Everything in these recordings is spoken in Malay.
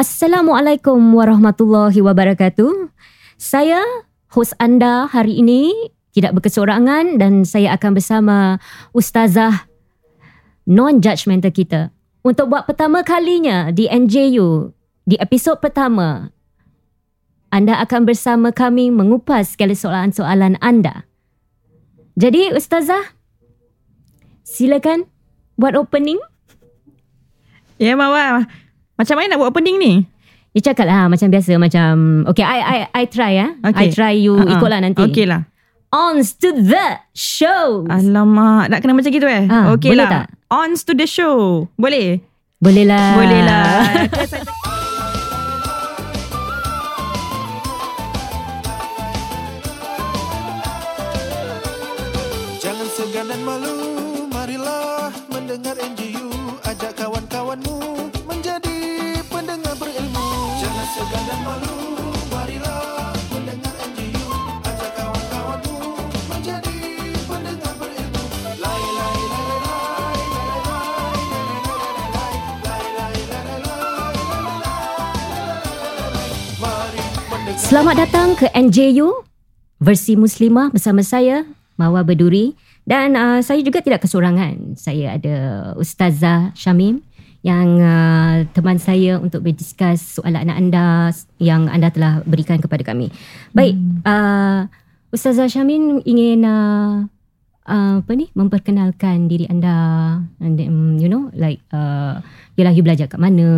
Assalamualaikum warahmatullahi wabarakatuh. Saya hos anda hari ini tidak berkesorangan dan saya akan bersama ustazah non-judgmental kita. Untuk buat pertama kalinya di NJU, di episod pertama, anda akan bersama kami mengupas segala soalan-soalan anda. Jadi ustazah, silakan buat opening. Ya Mawar Macam mana nak buat opening ni? You cakap lah macam biasa macam okay I I I try ya. Okay. I try you Ha-ha. ikutlah nanti. Okey lah On to the show. Alamak Nak kena macam gitu eh Ah, Okey boleh lah tak? On to the show Boleh? Boleh lah. Boleh lah Jangan segan dan malu, Selamat datang ke NJU versi Muslimah bersama saya Mawar Berduri dan uh, saya juga tidak kesorangan. Saya ada Ustazah Syamim yang uh, teman saya untuk berdiskus soalan anda yang anda telah berikan kepada kami. Baik, uh, Ustazah Syamim ingin uh, uh, apa ni memperkenalkan diri anda and um, you know like uh, yalah you belajar kat mana.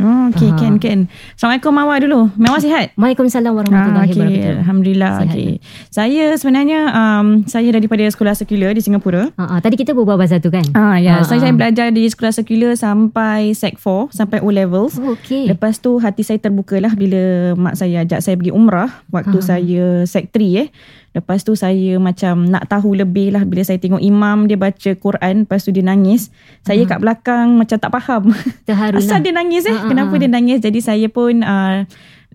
Oh, okay, Aha. Ken, Ken. Assalamualaikum Mawar dulu. Mawar sihat? Waalaikumsalam warahmatullahi Ah, okay. wabarakatuh. Alhamdulillah. Sihat. Okay. Saya sebenarnya um, saya daripada sekolah sekular di Singapura. Ha, tadi kita berbual pasal tu kan? Ah ya, Ah, saya, ah. saya belajar di sekolah sekular sampai Sec 4, sampai O levels. Oh, okay. Lepas tu hati saya terbukalah bila mak saya ajak saya pergi umrah waktu Ah. saya Sec 3 eh. Lepas tu saya macam nak tahu lebih lah bila saya tengok imam dia baca Quran lepas tu dia nangis. Saya kat belakang macam tak faham. Terharu Asal lah. dia nangis eh? Ah, Kenapa ah. dia nangis? Jadi saya pun uh,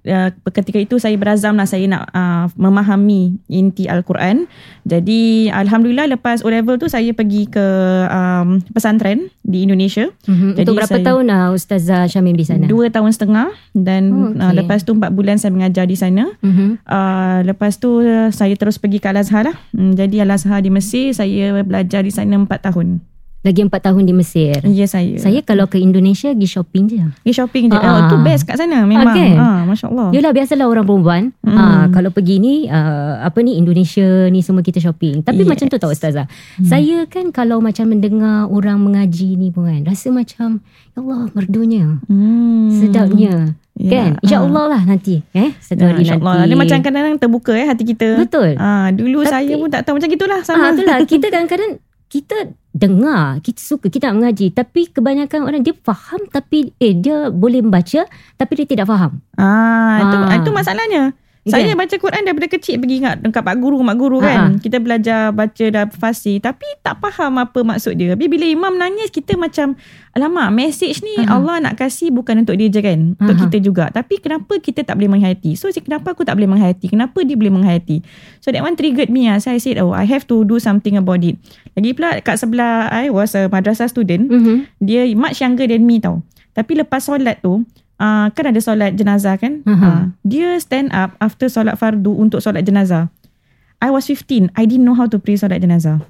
uh, ketika itu saya berazam lah saya nak uh, memahami inti Al-Quran. Jadi Alhamdulillah lepas O-level tu saya pergi ke um, pesantren di Indonesia. Mm-hmm. Jadi Untuk berapa saya- tahun uh, Ustazah Syamim di sana? Dua tahun setengah dan Oh, uh, okey. lepas tu empat bulan saya mengajar di sana. Mm-hmm. Uh, lepas tu uh, saya terus pergi ke Al-Azhar lah. Hmm, jadi Al-Azhar di Mesir saya belajar di sana empat tahun. Lagi empat tahun di Mesir. Ya saya. Saya kalau ke Indonesia pergi shopping je. Pergi shopping je. Ah. Oh, tu best kat sana memang. Okay. Ah, Masya Allah. Yelah biasalah orang perempuan Hmm. ah, Kalau pergi ni uh, Apa ni Indonesia ni semua kita shopping Tapi Yes. macam tu tau Ustazah Saya kan kalau macam mendengar Orang mengaji ni pun kan Rasa macam Ya Allah merdunya Hmm. Sedapnya Ya, Kan ah. InsyaAllah lah nanti eh, Satu Ya, hari InsyaAllah. nanti Dia macam kadang-kadang terbuka eh hati kita. Betul Ah, dulu Tapi- saya pun tak tahu macam gitulah Ah, sama. itulah kita kadang-kadang kita dengar, kita suka, kita nak mengaji tapi kebanyakan orang dia faham tapi eh dia boleh membaca tapi dia tidak faham. Ah, itu Ah. itu masalahnya. Saya baca Quran daripada kecil pergi ingat dekat pak guru mak guru kan. Ah. Kita belajar baca dah fasih tapi tak faham apa maksud dia. Tapi bila imam nangis kita macam alamak message ni Ah. Allah nak kasih bukan untuk dia je kan. Untuk Ah. kita juga. Tapi kenapa kita tak boleh menghayati? So kenapa aku tak boleh menghayati? Kenapa dia boleh menghayati? So that one triggered me ah. So I said oh I have to do something about it. Lagi pula kat sebelah I was a madrasah student. Mhm. Dia much younger than me tau. Tapi lepas solat tu, uh, kan ada solat jenazah kan? Aha. Uh, dia stand up after solat fardu untuk solat jenazah. I was 15. I didn't know how to pray solat jenazah.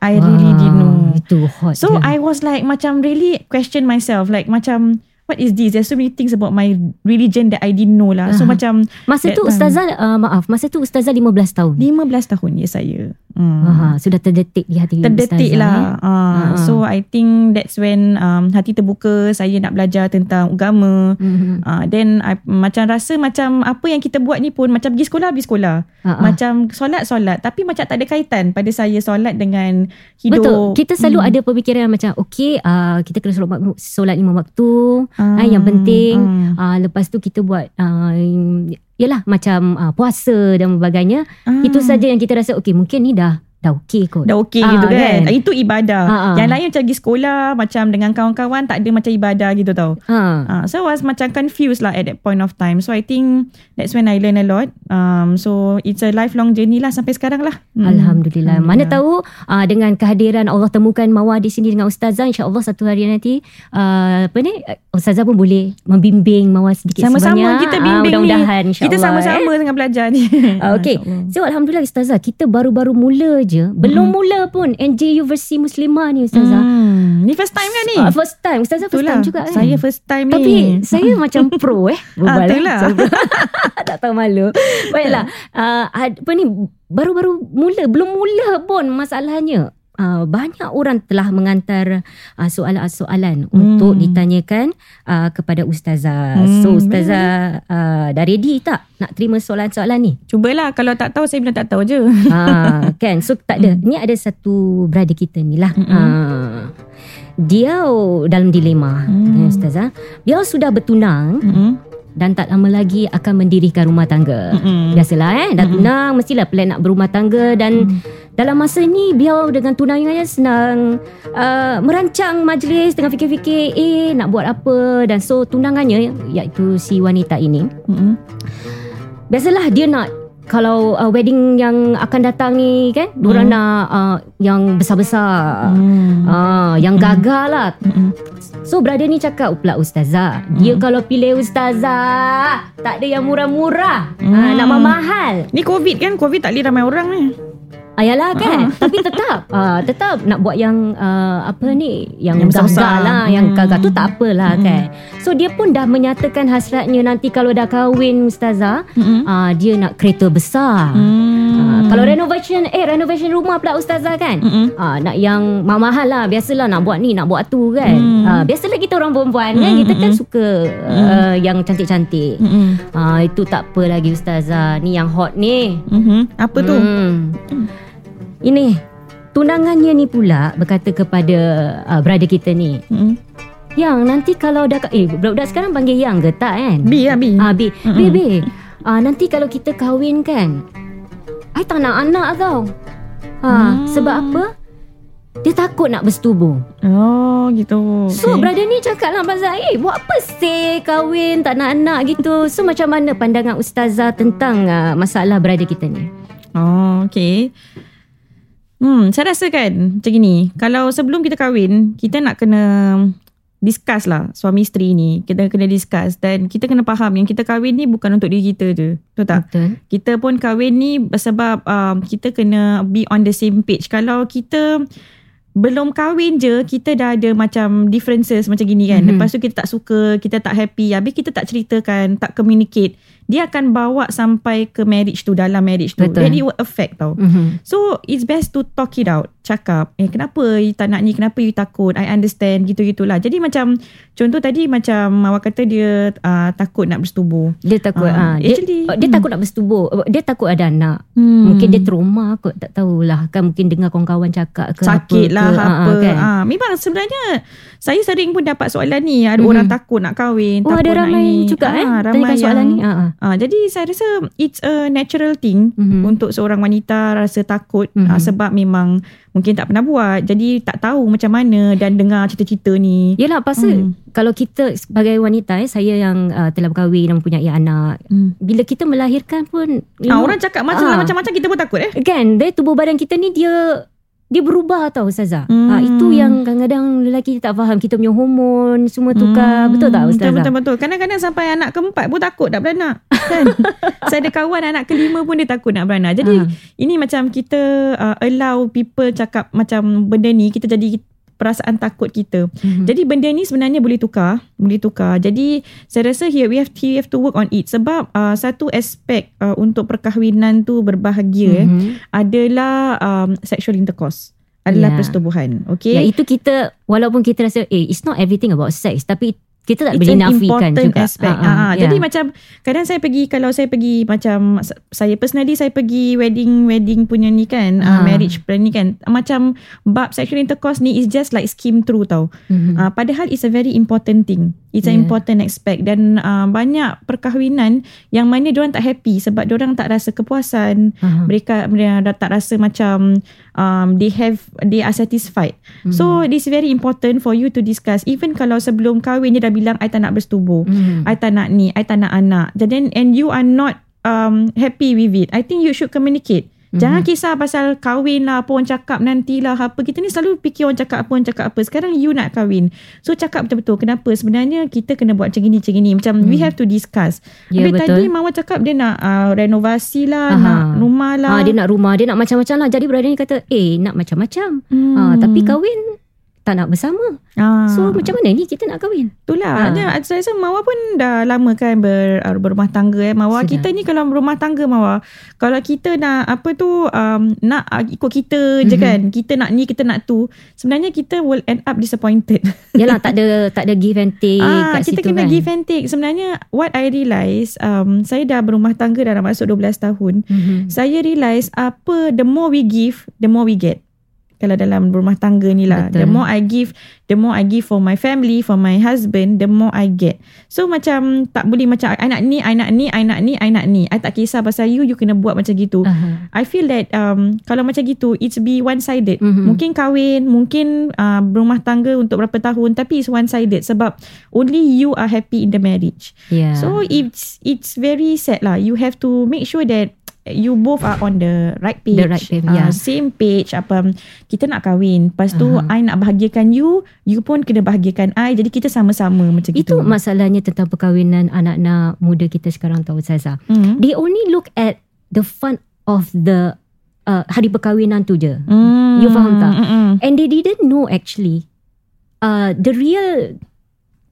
I really didn't know. Itu hot. So dia. I was like macam really question myself. Like macam what is this? There's so many things about my religion that I didn't know lah. So Aha. macam masa tu time. ustazah uh, maaf, masa tu ustazah 15 tahun. 15 tahun ya saya. Hmm. Aha, sudah terdetik di hati terdetik ustazah, lah. eh. Uh, Ha-ha. so I think that's when um, hati terbuka saya nak belajar tentang agama. Mhm. Uh, then I, macam rasa macam apa yang kita buat ni pun macam pergi sekolah pergi sekolah. Ha-ha. Macam solat solat tapi macam tak ada kaitan pada saya solat dengan hidup. Betul. Kita selalu ada pemikiran macam okay, uh, kita kena solat, solat lima waktu. Ah, Ah, yang penting ah. uh, lepas tu kita buat uh, yalah macam uh, puasa dan sebagainya. Ah. Itu saja yang kita rasa okay mungkin ni dah dah okey kot. dah okey Ah, gitu kan. kan? Itu ibadah. Ah, ah. Yang lain macam pergi sekolah macam dengan kawan-kawan tak ada macam ibadah gitu tau. Ha. Uh, so I was macam confused lah at that point of time. So I think that's when I learn a lot. Um, so it's a lifelong journey lah sampai sekarang lah. Hmm. Alhamdulillah. Mana tahu uh, dengan kehadiran Allah temukan Mawar di sini dengan Ustazah insya-Allah satu hari nanti uh, apa ni Ustazah pun boleh membimbing Mawar sedikit Sama-sama sebanyak. kita Ah, bimbing mudah-mudahan ni. insya-Allah. Kita sama-sama Eh. tengah belajar ni. Uh, okay. So Alhamdulillah Ustazah Kita baru-baru mula je Belum mula pun NJU versi Muslimah ni Ustazah Hmm. Ni first time kan ni? uh, First time Ustazah first Itulah. time juga kan Saya first time ni. Tapi saya macam pro eh Ah, eh. itulah. So, Tak tahu malu Baiklah uh, Apa ni Baru-baru mula Belum mula pun masalahnya Uh, banyak orang telah mengantar uh, soalan-soalan Hmm. untuk ditanyakan uh, kepada ustazah. Hmm, so ustazah uh, dah ready tak nak terima soalan-soalan ni? Cubalah kalau tak tahu saya bilang tak tahu je. ha, kan so tak ada ni ada satu brother kita ni lah Mm-mm. ha, dia dalam dilema Hmm. hmm. ustazah dia sudah bertunang Hmm. dan tak lama lagi akan mendirikan rumah tangga Hmm. biasalah eh dah Mm-mm. tunang mestilah plan nak berumah tangga dan dalam masa ni beliau dengan tunangannya senang uh, merancang majlis tengah fikir-fikir eh nak buat apa dan so tunangannya iaitu si wanita ini Hmm. Biasalah dia nak kalau uh, wedding yang akan datang ni kan, hmm. diorang nak uh, yang besar-besar. Hmm. Uh, yang gagah lah. Hmm. So brother ni cakap pula ustazah. Dia Hmm. kalau pilih ustazah, tak ada yang murah-murah. Hmm. Uh, Hmm. nak mahal. Ni COVID kan? COVID tak boleh ramai orang ni. Ayalah kan Tapi tetap uh, Tetap nak buat yang uh, Apa ni Yang, Yang gagah besar-besar. lah Yang Hmm. gagah tu tak apalah Hmm. kan So dia pun dah menyatakan hasratnya Nanti kalau dah kahwin Ustazah Hmm. uh, Dia nak kereta besar Hmm. uh, Kalau renovation Eh renovation rumah pula Ustazah kan Hmm. uh, Nak yang mahal-mahal lah Biasalah nak buat ni Nak buat tu kan Hmm. uh, Biasalah kita orang perempuan kan Hmm, Kita kan hmm. suka uh, Yang cantik-cantik Hmm. uh, Itu tak apa lagi Ustazah Ni yang hot ni Hmm. Apa tu? Hmm. Ini tunangannya ni pula berkata kepada uh, brother kita ni, Hmm. "Yang nanti kalau dah eh budak-budak sekarang panggil yang ke tak kan?" B lah B. Ah, B. Mm-mm. B, B. Ah, nanti kalau kita kahwin kan, I tak nak anak tau. Ha, Hmm. sebab apa? Dia takut nak bersetubuh. Oh gitu. So Okay. brother ni cakap lah Pasal Eh buat apa sih Kahwin tak nak anak gitu So macam mana pandangan ustazah Tentang uh, masalah brother kita ni Oh, okay. Hmm, saya rasa kan macam gini. Kalau sebelum kita kahwin, kita nak kena discuss lah suami isteri ni. Kita kena discuss dan kita kena faham yang kita kahwin ni bukan untuk diri kita je. Betul tak? Betul Kita pun kahwin ni sebab um, kita kena be on the same page. Kalau kita belum kahwin je kita dah ada macam differences macam gini kan. Mhm. Lepas tu kita tak suka, kita tak happy, habis kita tak ceritakan, tak communicate. Dia akan bawa sampai ke marriage tu dalam marriage tu. Betul. Then it will affect tau. mm-hmm. So it's best to talk it out. Cakap, eh kenapa you tak nak ni? Kenapa you takut? I understand gitu-gitulah. Jadi macam contoh tadi macam awak kata dia uh, takut nak bersetubuh. Dia takut ah, dia, actually, dia hmm. takut nak bersetubuh. Dia takut ada anak. Hmm. Mungkin dia trauma kot tak tahulah. Kan mungkin dengar kawan-kawan cakap ke sakit apa lah ke. apa, ah, kan? Ah, memang sebenarnya saya sering pun dapat soalan ni ada Mhm. orang takut nak kahwin Oh takut ada nak ramai ni. juga eh Ah, tanyakan soalan ni. Ah, ah. Ah, jadi saya rasa it's a natural thing Mhm. untuk seorang wanita rasa takut Mhm. ah, sebab memang mungkin tak pernah buat jadi tak tahu macam mana dan dengar cerita-cerita ni. Yelah pasal Hmm. kalau kita sebagai wanita eh, saya yang uh, telah berkahwin dan mempunyai anak. Hmm. Bila kita melahirkan pun you know, orang cakap macam ah. macam-macam kita pun takut eh. kan dia tubuh badan kita ni dia dia berubah tau Ustazah. Hmm. Ah, itu yang kadang-kadang lelaki tak faham kita punya hormon semua tukar. Hmm, Betul tak Ustazah? Betul, betul, betul. Kadang-kadang sampai anak keempat pun takut tak beranak. Kan? saya ada kawan anak kelima pun dia takut nak beranak. Jadi Ah. ini macam kita uh, allow people cakap macam benda ni kita jadi perasaan takut kita. Mhm. Jadi benda ni sebenarnya boleh tukar, boleh tukar. Jadi saya rasa here we have to, we have to work on it sebab uh, satu aspek uh, untuk perkahwinan tu berbahagia eh, Mhm. adalah um, sexual intercourse. Adalah Ya. persetubuhan. Okay. Ya itu kita walaupun kita rasa eh it's not everything about sex tapi kita tak It's boleh an nafikan juga. aspect. Ah, ah, Ah, ya. Jadi macam kadang saya pergi kalau saya pergi macam sa- saya personally saya pergi wedding wedding punya ni kan ah. Ah. marriage plan ni kan macam bab sexual intercourse ni is just like skim through tau. Mhm. Ah, padahal it's a very important thing. It's an Yeah. important aspect dan uh, banyak perkahwinan yang mana diorang tak happy sebab diorang tak rasa kepuasan. Aha. Mereka mereka tak rasa macam um, they have they are satisfied. Hmm. So it is very important for you to discuss even kalau sebelum kahwin dia dah bilang I tak nak bersetubuh. Mhm. I tak nak ni, I tak nak anak. Jadi and you are not um, happy with it. I think you should communicate. Mhm. Jangan kisah pasal kahwin lah, apa orang cakap nantilah, apa. Kita ni selalu fikir orang cakap apa, orang cakap apa. Sekarang you nak kahwin. So cakap betul-betul. Kenapa? Sebenarnya kita kena buat macam gini, macam gini. Macam we have to discuss. Hmm. Ya, Habis betul. tadi Mama cakap dia nak uh, renovasi lah, Aha. nak rumah lah. Ah, dia nak rumah, dia nak macam-macam lah. Jadi brother ni kata, eh nak macam-macam. Hmm. Ah, tapi kahwin tak nak bersama. Ah. So macam mana ni kita nak kahwin? Itulah. Ah. Saya rasa Mawar pun dah lama kan ber, uh, berumah tangga eh. Mawar Sudah. kita ni kalau berumah tangga Mawar. Kalau kita nak apa tu um, nak uh, ikut kita je Mhm. kan. Kita nak ni, kita nak tu. Sebenarnya kita will end up disappointed. Yalah tak ada tak ada give and take ah, kat kita situ kena kan. give and take. Sebenarnya what I realise um, saya dah berumah tangga dah masuk 12 tahun. Mhm. Saya realise apa the more we give, the more we get. Kalau dalam rumah tangga ni lah. Betul. The more I give, the more I give for my family, for my husband, the more I get. So macam tak boleh macam I nak ni, I nak ni, I nak ni, I nak ni. I tak kisah pasal you, you kena buat macam gitu. Aha. I feel that um, kalau macam gitu, it's be one-sided. Mhm. Mungkin kahwin, mungkin uh, berumah tangga untuk berapa tahun tapi it's one-sided sebab only you are happy in the marriage. Yeah. So it's it's very sad lah. You have to make sure that you both are on the right page. The right page, Ah, yeah. Same page. Apa kita nak kahwin. Lepas tu Aha. I nak bahagiakan you, you pun kena bahagiakan I. Jadi kita sama-sama macam itu gitu. masalahnya tentang perkahwinan anak-anak muda kita sekarang tahu Saza. Hmm. They only look at the fun of the uh, hari perkahwinan tu je. Hmm. You faham tak? Mm-mm. And they didn't know actually uh, the real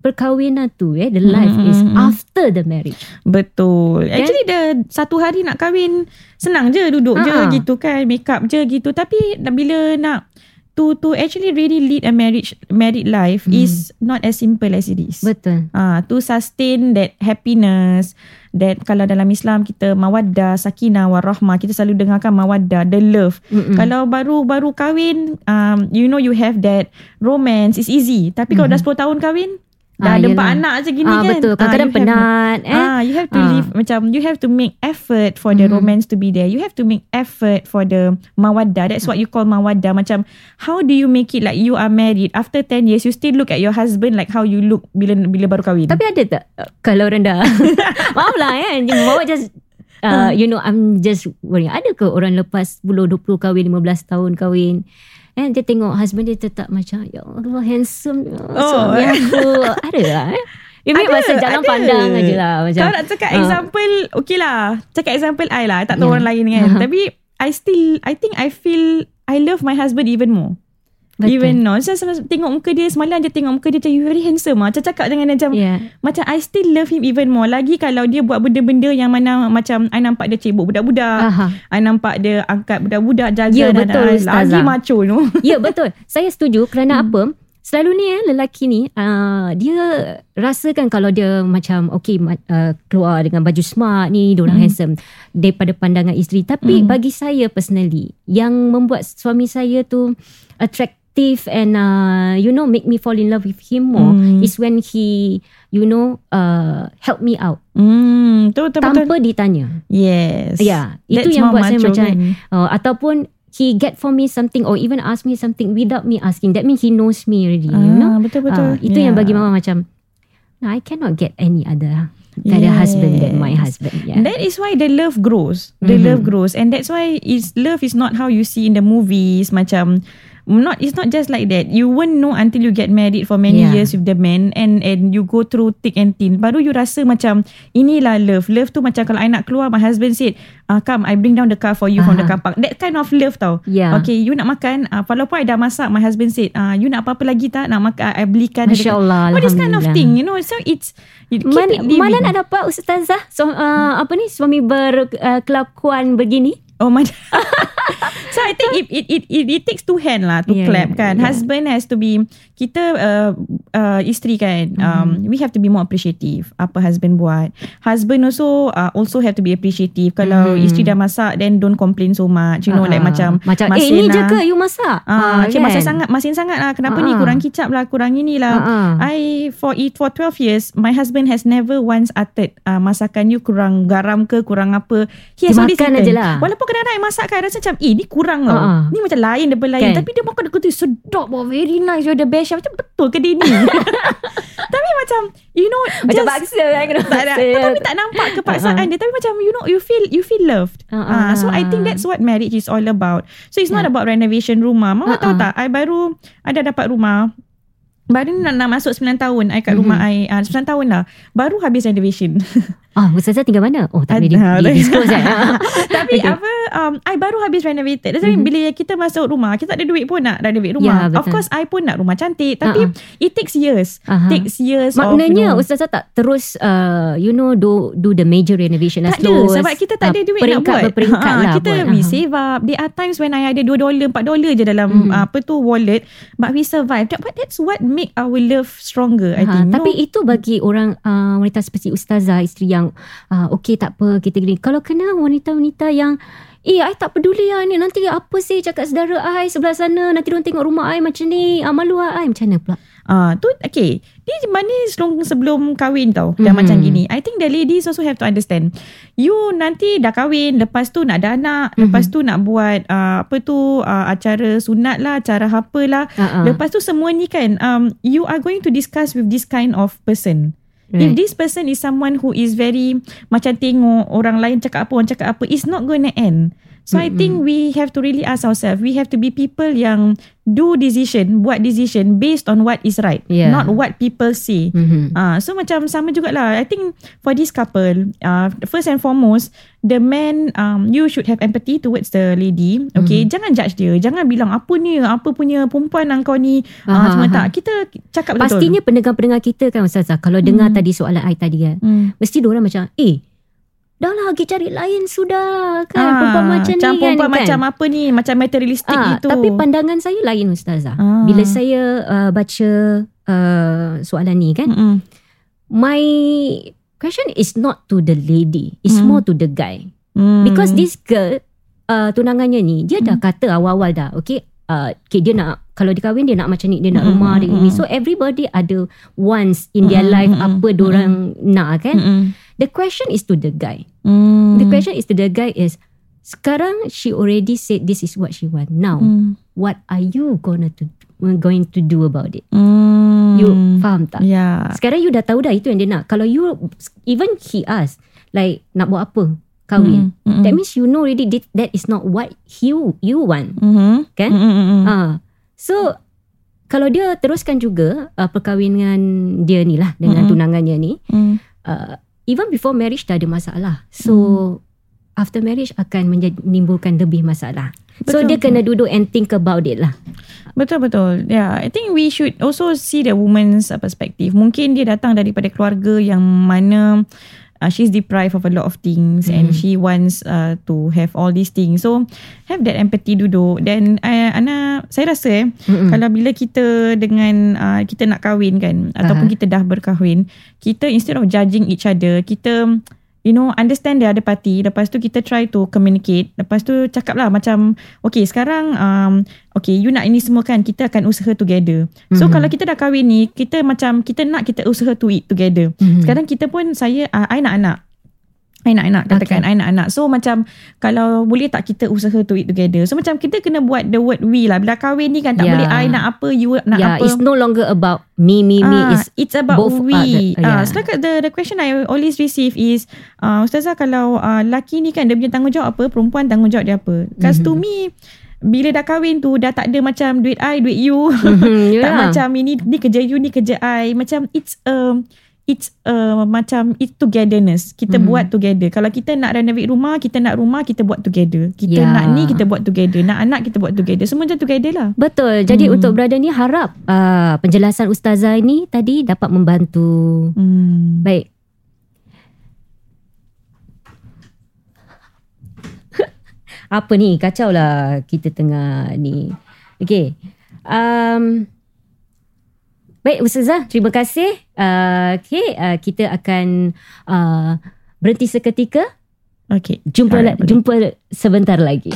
perkahwinan tu eh the life Mm, is mm, mm. after the marriage. Betul. Kan? Actually the satu hari nak kahwin senang je duduk je Ha-ha. gitu kan, make up je gitu. Tapi bila nak to to actually really lead a marriage married life Hmm. is not as simple as it is. Betul. Ah, to sustain that happiness that kalau dalam Islam kita mawaddah, sakinah, warahmah, kita selalu dengarkan mawaddah, the love. Mm-mm. Kalau baru baru kahwin, um, you know you have that romance, it's easy. Tapi kalau dah 10 tahun kahwin, dah Ah, ada empat anak je gini ah, kan. Betul. you Kadang-kadang have penat eh. Ah, you have to Ah. live macam you have to make effort for the Mhm. romance to be there. You have to make effort for the mawaddah. That's what you call mawaddah. Macam how do you make it like you are married after 10 years you still look at your husband like how you look bila bila baru kahwin. Tapi ada tak uh, kalau rendah? Maaf lah kan. Bawa just Hmm. uh, you know I'm just worrying. Ada ke orang lepas 10 20 kahwin 15 tahun kahwin And dia tengok husband dia tetap macam Ya Allah handsome Oh, Suami eh. aku Ada lah eh Maybe Ada, masa jalan ada. pandang aje lah macam, Kalau nak cakap ah. example, okay lah. Cakap example I lah. I tak tahu Yeah. orang lain kan. Aha. Tapi I still, I think I feel, I love my husband even more. Betul. Even more. Saya selalu tengok muka dia, semalam je tengok muka dia macam, you very handsome lah. Macam cakap dengan dia macam, Yeah. macam I still love him even more. Lagi kalau dia buat benda-benda yang mana macam I nampak dia cebok budak-budak. Aha. I nampak dia angkat budak-budak jaga anak-anak. betul, Lagi Ustazah. macho tu. Ya betul. Saya setuju kerana Hmm. apa? Selalu ni eh lelaki ni uh, dia rasakan kalau dia macam okay uh, keluar dengan baju smart ni, dia orang Hmm. handsome daripada pandangan isteri. Tapi Hmm. bagi saya personally yang membuat suami saya tu attractive and uh, you know make me fall in love with him more Hmm. is when he you know uh, help me out tu betul-betul. tanpa ditanya. Yes. Itu That's yang more buat saya macam uh, ataupun he get for me something or even ask me something without me asking. That means he knows me already, you know. Ah, betul-betul. Ah, itu yang bagi mama macam no, I cannot get any other kind of husband than my husband. Yeah. That is why the love grows. The Mhm. love grows, and that's why is love is not how you see in the movies. Macam not it's not just like that. You won't know until you get married for many Yeah. years with the man, and and you go through thick and thin. Baru you rasa macam inilah love. Love tu macam kalau I nak keluar, my husband said, ah, come I bring down the car for you from the car park. That kind of love tau. Yeah. Okay, you nak makan, uh, walaupun I dah masak, my husband said, ah, you nak apa-apa lagi tak? Nak makan, I belikan. Masya Allah, Oh, this kind of thing, you know. So it's, you keep Man, it mana nak dapat ustazah so, uh, apa ni suami berkelakuan uh, begini? Oh my So I think it it it it, it takes two hand lah to Yeah, clap kan. yeah. Husband has to be kita uh, uh, isteri kan. Um, Mm-hmm. we have to be more appreciative apa husband buat. Husband also uh, also have to be appreciative. Kalau Mhm. isteri dah masak then don't complain so much. You know like Ah, macam macam eh masin ni je lah. ke you masak? Ah, uh, kan? masin sangat masin sangat lah. Kenapa ni Ah. kurang kicap lah, kurang inilah. Ah, ah. I for it for 12 years my husband has never once uttered uh, masakan you kurang garam ke kurang apa. He has Dia always makan lah. Walaupun kadang-kadang I masak kan rasa macam eh ni kurang tau. Ah, ah. Ni macam lain daripada lain Kan? tapi dia makan dia kata sedap oh, very nice you're the best chef." macam betul ke dia ni. tapi macam you know Macam just- baksa kan kena tak tapi tak nampak kepaksaan Ah, ah. dia tapi macam you know you feel you feel loved. Ah, Ah, so I think ah. that's what marriage is all about. So it's not about renovation rumah. Mama Ah, tahu ah. tak I baru ada dapat rumah Baru nak, nak masuk 9 tahun I kat rumah I uh, 9 tahun lah Baru habis renovation Ah, Ustazah tinggal mana? Oh, tak boleh di, di tak- disclose kan? Ah. Tapi Okay. apa um, I baru habis renovated Mhm. bila kita masuk rumah Kita tak ada duit pun nak renovate rumah Ya, Of course I pun nak rumah cantik Tapi Ah, it takes years Aha. Takes years of Maknanya you know, Ustazah tak terus uh, You know Do do the major renovation tak as ada slow sebab kita tak ada ah, duit nak peringkat buat. berperingkat Ha, lah kita buat. we Aha. save up. There are times when I ada 2 dolar, 4 dolar je dalam Mhm. apa tu wallet but we survive. That, but that's what make our love stronger I Ha, think. tapi no? itu bagi orang uh, wanita seperti ustazah isteri yang uh, okey tak apa kita gini. Kalau kena wanita-wanita yang Eh, I tak peduli lah ni. Nanti apa sih cakap saudara I sebelah sana. Nanti diorang tengok rumah I macam ni. Ah, malu lah I. Macam mana pula? Ah, tu okay. Ni mana sebelum sebelum kahwin tau. Dah Mhm. macam gini. I think the ladies also have to understand. You nanti dah kahwin, lepas tu nak ada anak, Mhm. lepas tu nak buat uh, apa tu uh, acara sunat lah, acara apa lah. Uh-uh. Lepas tu semua ni kan um, you are going to discuss with this kind of person. If Right. this person is someone who is very macam tengok orang lain cakap apa, orang cakap apa, it's not going to end. So I Mm-mm. think we have to really ask ourselves, we have to be people yang do decision, buat decision based on what is right, Yeah. not what people say. Mhm. Ah, so macam sama jugalah. I think for this couple, uh, first and foremost, the man, um, you should have empathy towards the lady. Okay, Mhm. jangan judge dia. Jangan bilang apa ni, apa punya perempuan yang kau ni. Aha, Ah, semua aha. tak. Kita cakap betul. Pastinya pendengar-pendengar kita kan Ustazah. Kalau dengar Hmm. tadi soalan I tadi kan. Hmm. Mesti diorang macam eh dah lah pergi cari lain sudah kan. Ah, perempuan macam ni kan. perempuan kan? macam apa ni, macam materialistik Ah, gitu. Tapi pandangan saya lain Ustazah. Ah. Bila saya uh, baca uh, soalan ni kan. Mm-mm. My question is not to the lady. It's Hmm. more to the guy. Hmm. Because this girl uh, tunangannya ni dia dah kata awal-awal dah. Okay. Uh, okay, dia nak kalau dia kahwin dia nak macam ni dia nak Mm, rumah dia mm, ni mm. so everybody ada wants in their Mm, life mm, apa mm, dorang nak kan Mm-mm. The question is to the guy Mm. the question is to the guy is sekarang she already said this is what she want now Mm. what are you gonna to going to do about it Mm. you faham tak Yeah. sekarang you dah tahu dah itu yang dia nak kalau you even he ask like nak buat apa kahwin Mm, that means you know already that, that is not what you you want Mhm. kan Mm, mm, mm. Ah, so kalau dia teruskan juga uh, perkahwinan dia ni lah dengan Mm-mm. tunangannya ni, Mm. uh, even before marriage dah ada masalah. So Hmm. after marriage akan menimbulkan lebih masalah. so Betul, dia betul. kena duduk and think about it lah. Betul betul. Yeah, I think we should also see the woman's perspective. Mungkin dia datang daripada keluarga yang mana uh, she's deprived of a lot of things Hmm. and she wants uh, to have all these things. So have that empathy duduk. Dan uh, Ana, saya rasa eh, Mm-mm. kalau bila kita dengan uh, kita nak kahwin kan ataupun Aha. kita dah berkahwin, kita instead of judging each other, kita you know understand the other party. Lepas tu kita try to communicate. Lepas tu cakap lah macam okay sekarang um, okay you nak ini semua kan kita akan usaha together. So Mhm. kalau kita dah kahwin ni kita macam kita nak kita usaha to it together. Mhm. sekarang kita pun saya uh, I nak anak I nak anak katakan I nak anak so macam kalau boleh tak kita usaha to it together so macam kita kena buat the word we lah bila kahwin ni kan tak Yeah. boleh I nak apa you nak yeah, apa it's no longer about me, me, me. Ah, It's it's about both, uh, we. the- Ah, yeah. so like the the question I always receive is, uh, Ustazah kalau uh, laki ni kan dia punya tanggungjawab apa, perempuan tanggungjawab dia apa? Because to Mhm. me, bila dah kahwin tu dah tak ada macam duit I, duit you. Mhm, tak yeah. macam ini ni kerja you ni kerja I. Macam it's um it's uh, macam it's togetherness. Kita Mhm. buat together. Kalau kita nak renovate rumah, kita nak rumah, kita buat together. Kita Yeah. nak ni, kita buat together. Nak anak, kita buat together. Semua macam together lah. Betul. Jadi Hmm. untuk brother ni harap uh, penjelasan ustazah ini tadi dapat membantu. Hmm. Baik. Apa ni? Kacau lah kita tengah ni. Okay. Um, baik Ustazah, terima kasih. Uh, okay, uh, kita akan uh, berhenti seketika. Okay. Jumpa Alright, boleh. jumpa sebentar lagi.